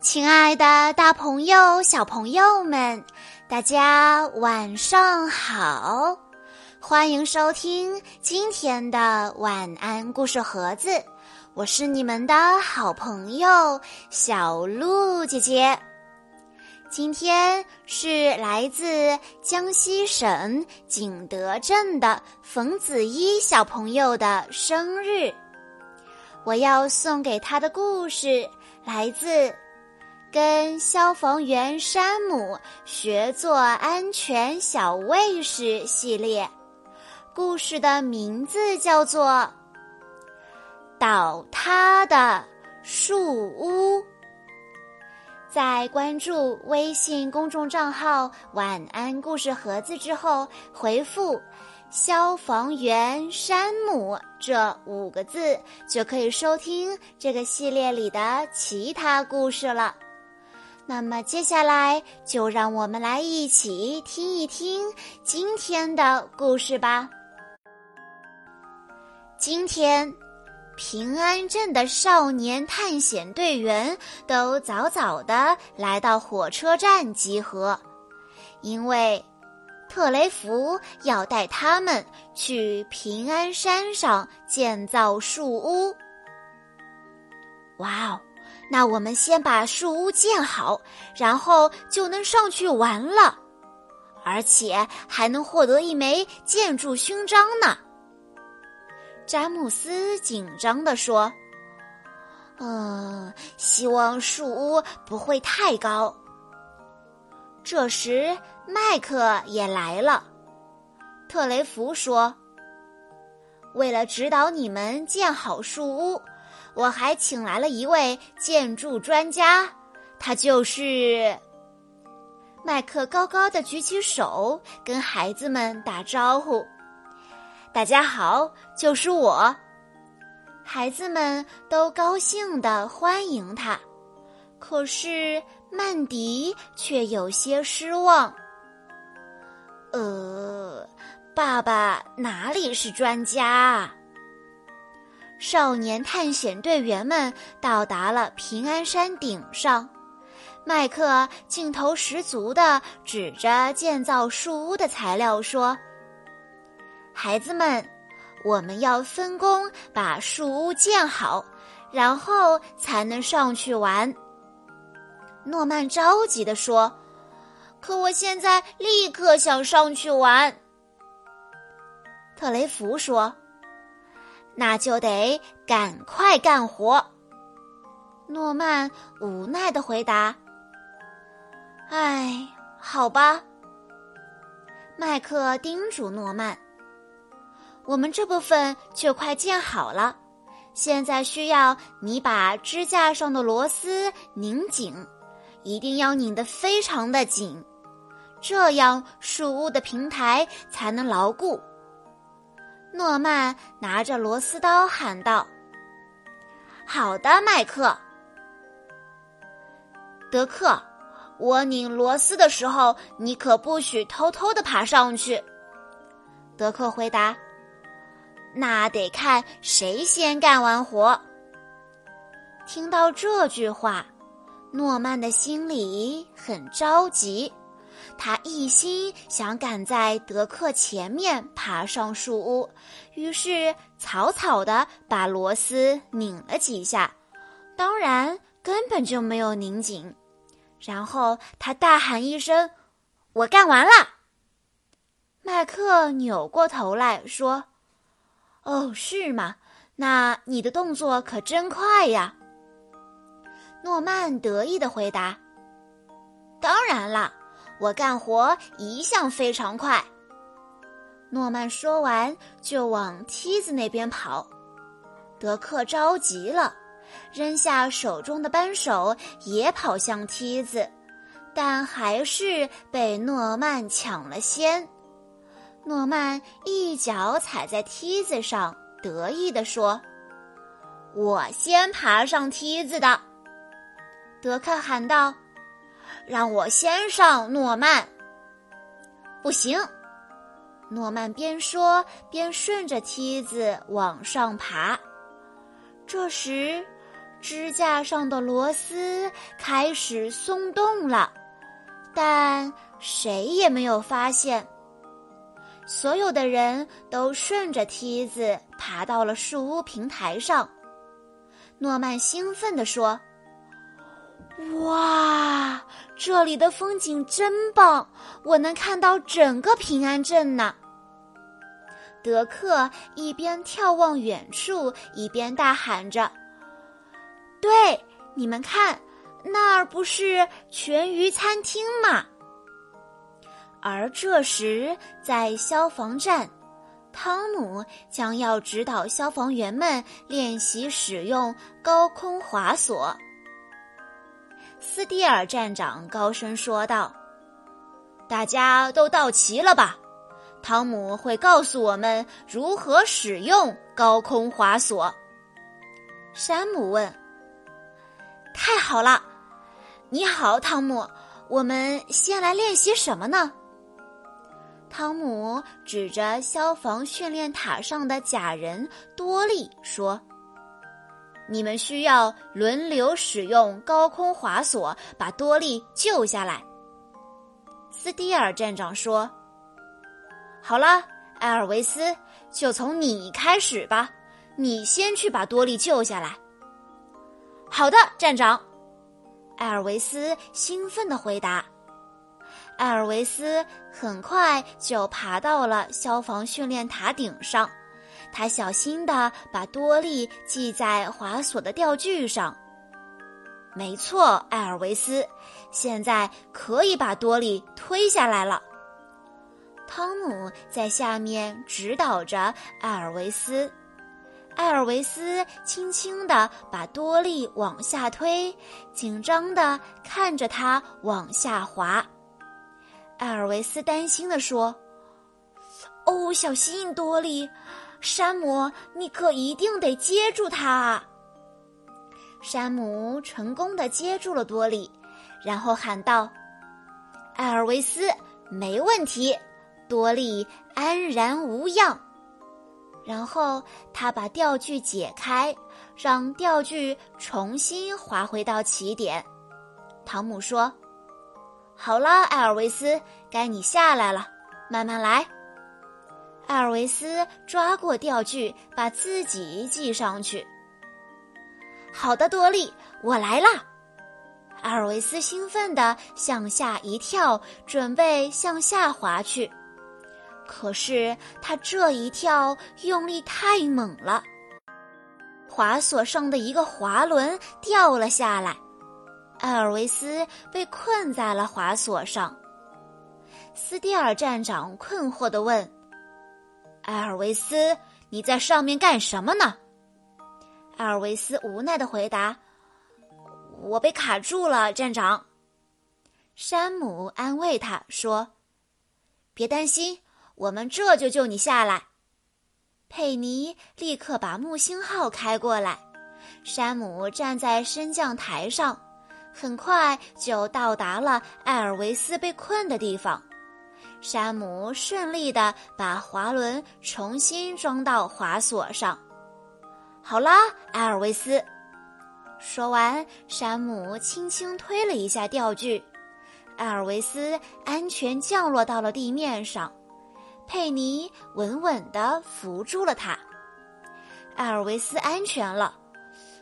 亲爱的，大朋友、小朋友们，大家晚上好！欢迎收听今天的晚安故事盒子，我是你们的好朋友小鹿姐姐。今天是来自江西省景德镇的冯子一小朋友的生日，我要送给他的故事来自。跟消防员山姆学做安全小卫士系列，故事的名字叫做《倒塌的树屋》。在关注微信公众账号“晚安故事盒子”之后，回复“消防员山姆”这五个字，就可以收听这个系列里的其他故事了。那么接下来就让我们来一起听一听今天的故事吧。今天，平安镇的少年探险队员都早早的来到火车站集合，因为特雷弗要带他们去平安山上建造树屋。哇哦！那我们先把树屋建好，然后就能上去玩了，而且还能获得一枚建筑勋章呢。詹姆斯紧张地说：“嗯，希望树屋不会太高。”这时，麦克也来了。特雷弗说：“为了指导你们建好树屋。”我还请来了一位建筑专家，他就是麦克。高高的举起手，跟孩子们打招呼：“大家好，就是我。”孩子们都高兴的欢迎他，可是曼迪却有些失望。呃，爸爸哪里是专家？少年探险队员们到达了平安山顶上，麦克劲头十足地指着建造树屋的材料说：“孩子们，我们要分工把树屋建好，然后才能上去玩。”诺曼着急地说：“可我现在立刻想上去玩。”特雷弗说。那就得赶快干活。诺曼无奈的回答：“哎，好吧。”麦克叮嘱诺曼：“我们这部分就快建好了，现在需要你把支架上的螺丝拧紧，一定要拧得非常的紧，这样树屋的平台才能牢固。”诺曼拿着螺丝刀喊道：“好的，麦克。”德克，我拧螺丝的时候，你可不许偷偷的爬上去。”德克回答：“那得看谁先干完活。”听到这句话，诺曼的心里很着急。他一心想赶在德克前面爬上树屋，于是草草的把螺丝拧了几下，当然根本就没有拧紧。然后他大喊一声：“我干完了！”麦克扭过头来说：“哦，是吗？那你的动作可真快呀！”诺曼得意的回答：“当然了。”我干活一向非常快。诺曼说完，就往梯子那边跑。德克着急了，扔下手中的扳手，也跑向梯子，但还是被诺曼抢了先。诺曼一脚踩在梯子上，得意地说：“我先爬上梯子的。”德克喊道。让我先上，诺曼。不行，诺曼边说边顺着梯子往上爬。这时，支架上的螺丝开始松动了，但谁也没有发现。所有的人都顺着梯子爬到了树屋平台上。诺曼兴奋地说：“哇，这里的风景真棒！我能看到整个平安镇呢。”德克一边眺望远处，一边大喊着：“对，你们看，那儿不是全鱼餐厅吗？”而这时，在消防站。汤姆将要指导消防员们练习使用高空滑索。斯蒂尔站长高声说道：“大家都到齐了吧？汤姆会告诉我们如何使用高空滑索。”山姆问：“太好了！你好，汤姆。我们先来练习什么呢？”汤姆指着消防训练塔上的假人多利说：“你们需要轮流使用高空滑索把多利救下来。”斯蒂尔站长说：“好了，埃尔维斯，就从你开始吧，你先去把多利救下来。”“好的，站长。”埃尔维斯兴奋地回答。艾尔维斯很快就爬到了消防训练塔顶上，他小心地把多利系在滑索的吊具上。没错，艾尔维斯，现在可以把多利推下来了。汤姆在下面指导着艾尔维斯，艾尔维斯轻轻地把多利往下推，紧张地看着他往下滑。艾尔维斯担心地说：“哦，小心，多利，山姆，你可一定得接住他。”山姆成功的接住了多利，然后喊道：“艾尔维斯，没问题，多利安然无恙。”然后他把吊具解开，让吊具重新滑回到起点。汤姆说。好了，艾尔维斯，该你下来了，慢慢来。艾尔维斯抓过吊具，把自己系上去。好的，多利，我来啦！艾尔维斯兴奋地向下一跳，准备向下滑去。可是他这一跳用力太猛了，滑索上的一个滑轮掉了下来。艾尔维斯被困在了滑索上。斯蒂尔站长困惑地问：“艾尔维斯，你在上面干什么呢？”艾尔维斯无奈地回答：“我被卡住了，站长。”山姆安慰他说：“别担心，我们这就救你下来。”佩尼立刻把木星号开过来。山姆站在升降台上。很快就到达了艾尔维斯被困的地方，山姆顺利的把滑轮重新装到滑索上。好啦，艾尔维斯。说完，山姆轻轻推了一下吊具，艾尔维斯安全降落到了地面上，佩妮稳稳的扶住了他。艾尔维斯安全了。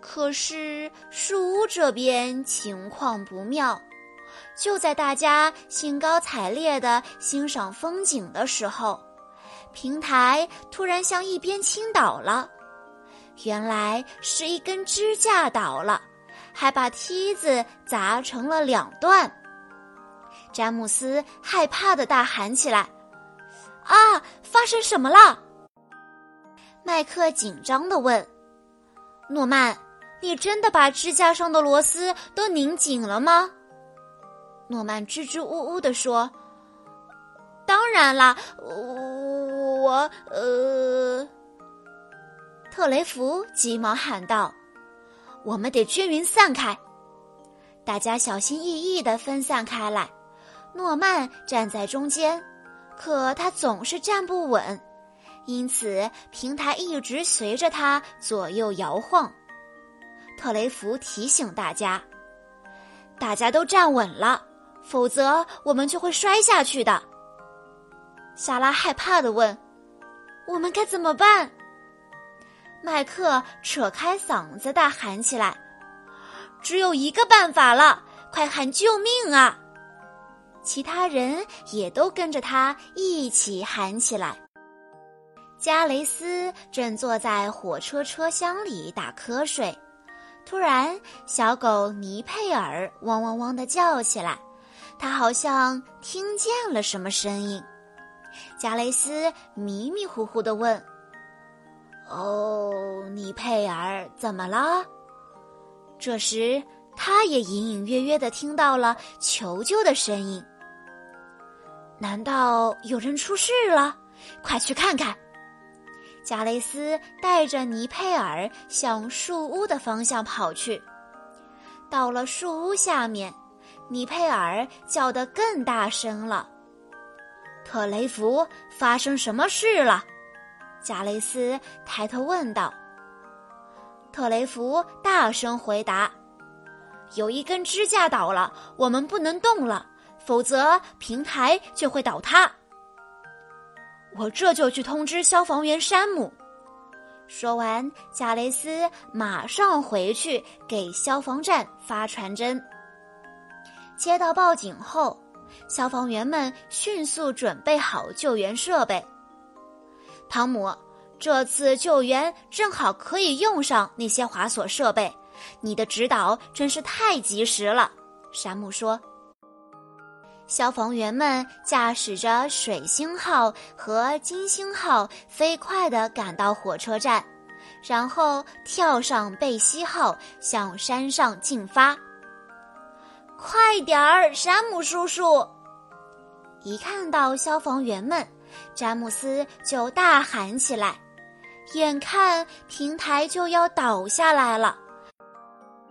可是树屋这边情况不妙，就在大家兴高采烈的欣赏风景的时候，平台突然向一边倾倒了。原来是一根支架倒了，还把梯子砸成了两段。詹姆斯害怕的大喊起来：“啊，发生什么了？”麦克紧张的问：“诺曼。”你真的把支架上的螺丝都拧紧了吗？诺曼支支吾吾地说：“当然啦，我……呃……”特雷弗急忙喊道：“我们得均匀散开。”大家小心翼翼地分散开来。诺曼站在中间，可他总是站不稳，因此平台一直随着他左右摇晃。特雷弗提醒大家：“大家都站稳了，否则我们就会摔下去的。”莎拉害怕的问：“我们该怎么办？”麦克扯开嗓子大喊起来：“只有一个办法了，快喊救命啊！”其他人也都跟着他一起喊起来。加雷斯正坐在火车车厢里打瞌睡，突然，小狗尼佩尔汪汪汪的叫起来，他好像听见了什么声音。加雷斯迷迷糊糊的问：“哦，尼佩尔，怎么了？”这时，他也隐隐约约的听到了求救的声音。难道有人出事了？快去看看！加雷斯带着尼佩尔向树屋的方向跑去。到了树屋下面，尼佩尔叫得更大声了。特雷弗，发生什么事了？加雷斯抬头问道。特雷弗大声回答：“有一根支架倒了，我们不能动了。”否则，平台就会倒塌。我这就去通知消防员山姆。说完，加雷斯马上回去给消防站发传真。接到报警后，消防员们迅速准备好救援设备。汤姆，这次救援正好可以用上那些滑索设备，你的指导真是太及时了。山姆说。消防员们驾驶着水星号和金星号飞快地赶到火车站，然后跳上贝西号向山上进发。快点儿，山姆叔叔！一看到消防员们，詹姆斯就大喊起来：“眼看平台就要倒下来了！”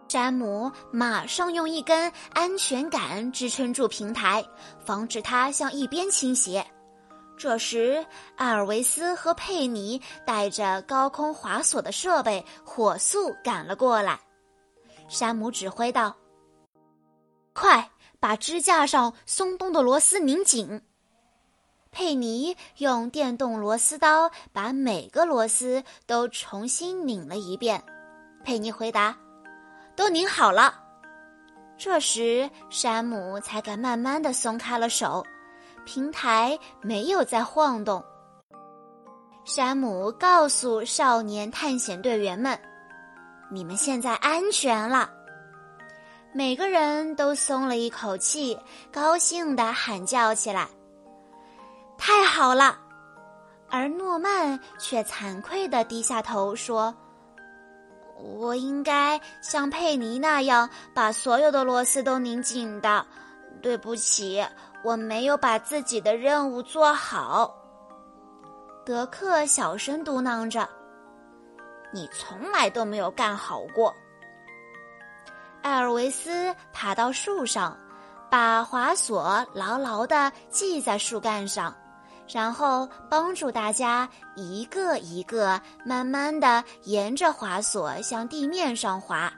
山姆马上用一根安全杆支撑住平台，防止它向一边倾斜。这时，艾尔维斯和佩尼带着高空滑索的设备火速赶了过来。山姆指挥道：“快把支架上松动的螺丝拧紧。”佩尼用电动螺丝刀把每个螺丝都重新拧了一遍。佩尼回答。都拧好了，这时山姆才敢慢慢的松开了手，平台没有再晃动。山姆告诉少年探险队员们：“你们现在安全了。”每个人都松了一口气，高兴地喊叫起来：“太好了！”而诺曼却惭愧地低下头说。我应该像佩妮那样把所有的螺丝都拧紧的。对不起，我没有把自己的任务做好。德克小声嘟囔着：“你从来都没有干好过。”艾尔维斯爬到树上，把滑索牢牢的系在树干上。然后帮助大家一个一个慢慢的沿着滑索向地面上滑，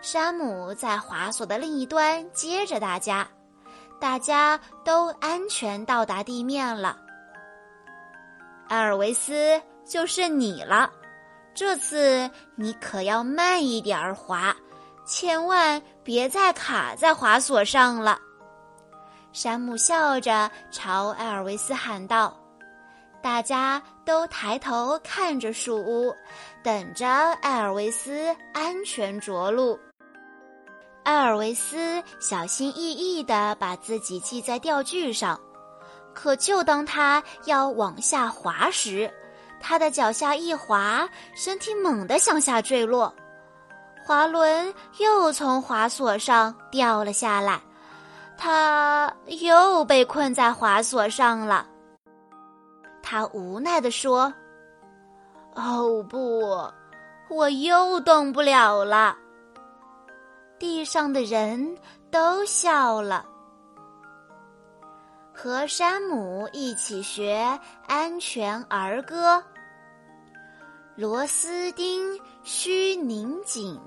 山姆在滑索的另一端接着大家，大家都安全到达地面了。艾尔维斯，就剩你了，这次你可要慢一点儿滑，千万别再卡在滑索上了。山姆笑着朝艾尔维斯喊道：“大家都抬头看着树屋，等着艾尔维斯安全着陆。”艾尔维斯小心翼翼地把自己系在钓具上，可就当他要往下滑时，他的脚下一滑，身体猛地向下坠落，滑轮又从滑索上掉了下来。他又被困在滑索上了。他无奈地说：“哦不，我又动不了了。”地上的人都笑了。和山姆一起学安全儿歌：螺丝钉需拧紧。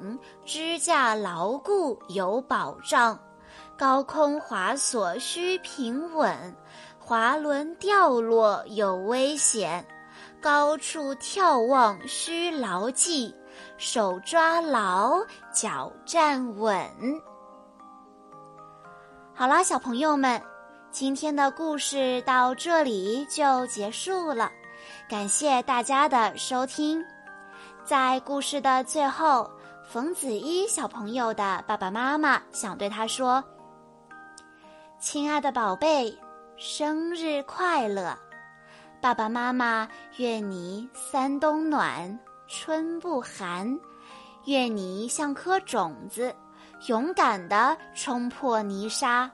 支架牢固有保障。高空滑索需平稳，滑轮掉落有危险。高处眺望需牢记，手抓牢，脚站稳。好啦，小朋友们，今天的故事到这里就结束了，感谢大家的收听。在故事的最后，冯子一小朋友的爸爸妈妈想对他说：“亲爱的宝贝，生日快乐！爸爸妈妈愿你三冬暖，春不寒，愿你像颗种子。”勇敢地冲破泥沙，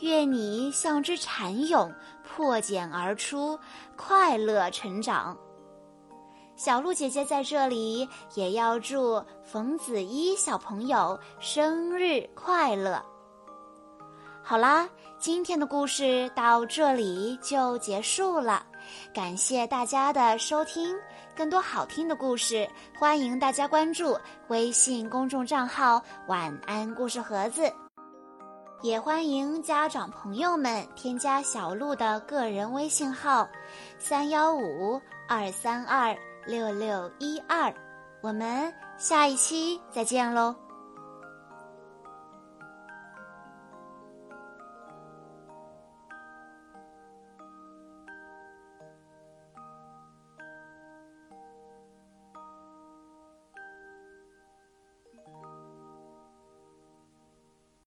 愿你像只蚕蛹破茧而出，快乐成长。小鹿姐姐在这里也要祝冯子一小朋友生日快乐。好啦，今天的故事到这里就结束了，感谢大家的收听。更多好听的故事，欢迎大家关注微信公众账号“晚安故事盒子”，也欢迎家长朋友们添加小鹿的个人微信号：三幺五二三二六六一二。我们下一期再见喽！